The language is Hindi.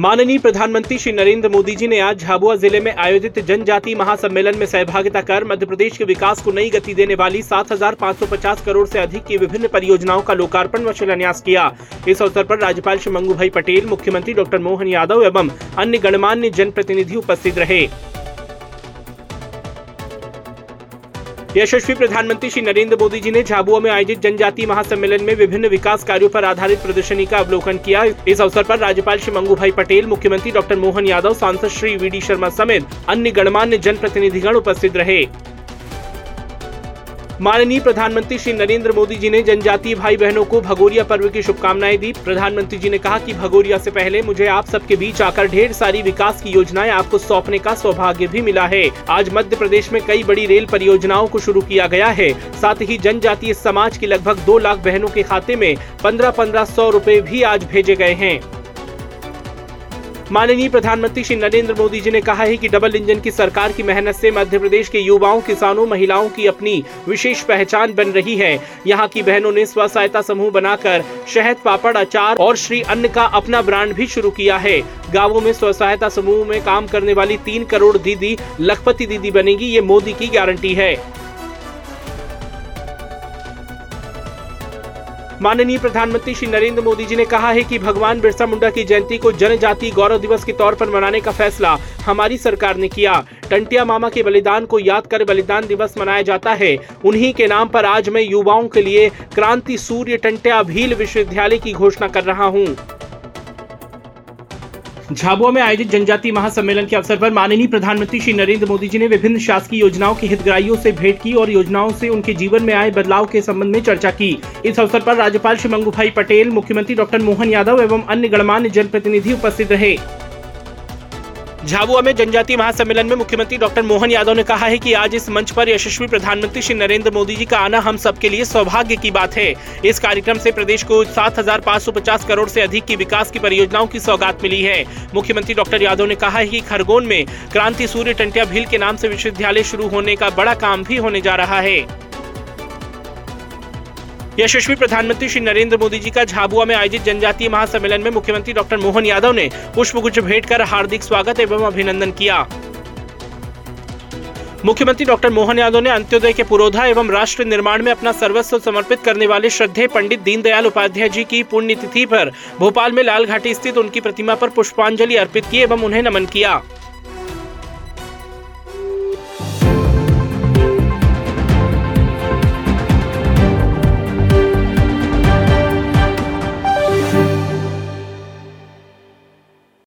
माननीय प्रधानमंत्री श्री नरेंद्र मोदी जी ने आज झाबुआ ज़िले में आयोजित जनजाति महासम्मेलन में सहभागिता कर मध्य प्रदेश के विकास को नई गति देने वाली 7,550 करोड़ से अधिक की विभिन्न परियोजनाओं का लोकार्पण व शिलान्यास किया। इस अवसर पर राज्यपाल श्री मंगू भाई पटेल मुख्यमंत्री डॉक्टर मोहन यादव एवं अन्य गणमान्य जनप्रतिनिधि उपस्थित रहे। यशस्वी प्रधानमंत्री श्री नरेंद्र मोदी जी ने झाबुआ में आयोजित जनजाति महासम्मेलन में विभिन्न विकास कार्यों पर आधारित प्रदर्शनी का अवलोकन किया। इस अवसर पर राज्यपाल श्री मंगू भाई पटेल, मुख्यमंत्री डॉक्टर मोहन यादव, सांसद श्री वी डी शर्मा समेत अन्य गणमान्य जनप्रतिनिधिगण उपस्थित रहे। माननीय प्रधानमंत्री श्री नरेंद्र मोदी जी ने जनजातीय भाई बहनों को भगोरिया पर्व की शुभकामनाएँ दी। प्रधानमंत्री जी ने कहा कि भगोरिया से पहले मुझे आप सबके बीच आकर ढेर सारी विकास की योजनाएँ आपको सौंपने का सौभाग्य भी मिला है। आज मध्य प्रदेश में कई बड़ी रेल परियोजनाओं को शुरू किया गया है। साथ ही जनजातीय समाज की लगभग दो लाख बहनों के खाते में पंद्रह पंद्रह सौ रूपए भी आज भेजे गए हैं। माननीय प्रधानमंत्री श्री नरेंद्र मोदी जी ने कहा है कि डबल इंजन की सरकार की मेहनत से मध्य प्रदेश के युवाओं, किसानों, महिलाओं की अपनी विशेष पहचान बन रही है। यहाँ की बहनों ने स्व सहायता समूह बनाकर शहद, पापड़, अचार और श्री अन्न का अपना ब्रांड भी शुरू किया है। गाँवों में स्व सहायता समूह में काम करने वाली तीन करोड़ दीदी, लखपति दीदी बनेगी। ये मोदी की गारंटी है। माननीय प्रधानमंत्री श्री नरेंद्र मोदी जी ने कहा है कि भगवान बिरसा मुंडा की जयंती को जनजाति गौरव दिवस के तौर पर मनाने का फैसला हमारी सरकार ने किया। टंटिया मामा के बलिदान को याद कर बलिदान दिवस मनाया जाता है। उन्हीं के नाम पर आज मैं युवाओं के लिए क्रांति सूर्य टंटिया भील विश्वविद्यालय की घोषणा कर रहा हूँ। झाबुआ में आयोजित जनजाति महासम्मेलन के अवसर पर माननीय प्रधानमंत्री श्री नरेंद्र मोदी जी ने विभिन्न शासकीय योजनाओं के हितग्राहियों से भेंट की और योजनाओं से उनके जीवन में आए बदलाव के संबंध में चर्चा की। इस अवसर पर राज्यपाल श्री मंगू भाई पटेल, मुख्यमंत्री डॉक्टर मोहन यादव एवं अन्य गणमान्य जनप्रतिनिधि उपस्थित रहे। झाबुआ में जनजातीय महासम्मेलन में मुख्यमंत्री डॉक्टर मोहन यादव ने कहा है कि आज इस मंच पर यशस्वी प्रधानमंत्री श्री नरेंद्र मोदी जी का आना हम सबके लिए सौभाग्य की बात है। इस कार्यक्रम से प्रदेश को 7,550 करोड़ से अधिक की विकास की परियोजनाओं की सौगात मिली है। मुख्यमंत्री डॉक्टर यादव ने कहा है कि खरगोन में क्रांति सूर्य टंटिया भील के नाम से विश्वविद्यालय शुरू होने का बड़ा काम भी होने जा रहा है। यशस्वी प्रधानमंत्री श्री नरेंद्र मोदी जी का झाबुआ में आयोजित जनजातीय महासम्मेलन में मुख्यमंत्री डॉक्टर मोहन यादव ने पुष्पगुच्छ भेंट कर हार्दिक स्वागत एवं अभिनंदन किया। मुख्यमंत्री डॉक्टर मोहन यादव ने अंत्योदय के पुरोधा एवं राष्ट्र निर्माण में अपना सर्वस्व समर्पित करने वाले श्रद्धे पंडित दीनदयाल उपाध्याय जी की पुण्यतिथि पर भोपाल में लाल घाटी स्थित उनकी प्रतिमा पर पुष्पांजलि अर्पित की एवं उन्हें नमन किया।